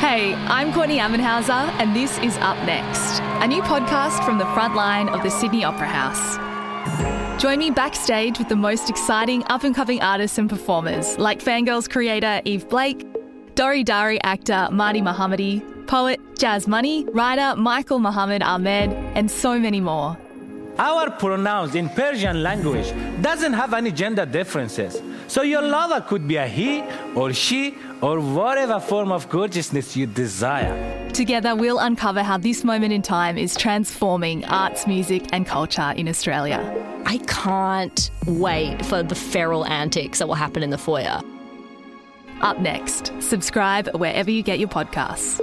Hey, I'm Courtney Ammenhauser, and this is Up Next, a new podcast from the front line of the Sydney Opera House. Join me backstage with the most exciting up and coming artists and performers, like Fangirls creator Yve Blake, Dori Dari actor Marty Mohammadi, poet Jazz Money, writer Michael Mohammed Ahmad, and so many more. Our pronouns in Persian language doesn't have any gender differences. So your lover could be a he or she or whatever form of gorgeousness you desire. Together, we'll uncover how this moment in time is transforming arts, music, and culture in Australia. I can't wait for the feral antics that will happen in the foyer. Up next, subscribe wherever you get your podcasts.